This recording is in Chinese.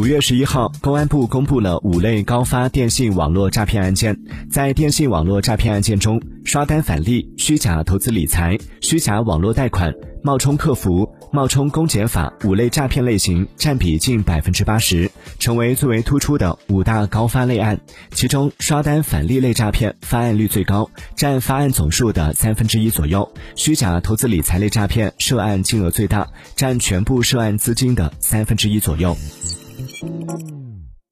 五月十一号，公安部公布了五类高发电信网络诈骗案件。在电信网络诈骗案件中，刷单返利、虚假投资理财、虚假网络贷款、冒充客服、冒充公检法五类诈骗类型占比近百分之八十，成为最为突出的五大高发类案。其中，刷单返利类诈骗发案率最高，占发案总数的三分之一左右；虚假投资理财类诈骗涉案金额最大，占全部涉案资金的三分之一左右。Mm.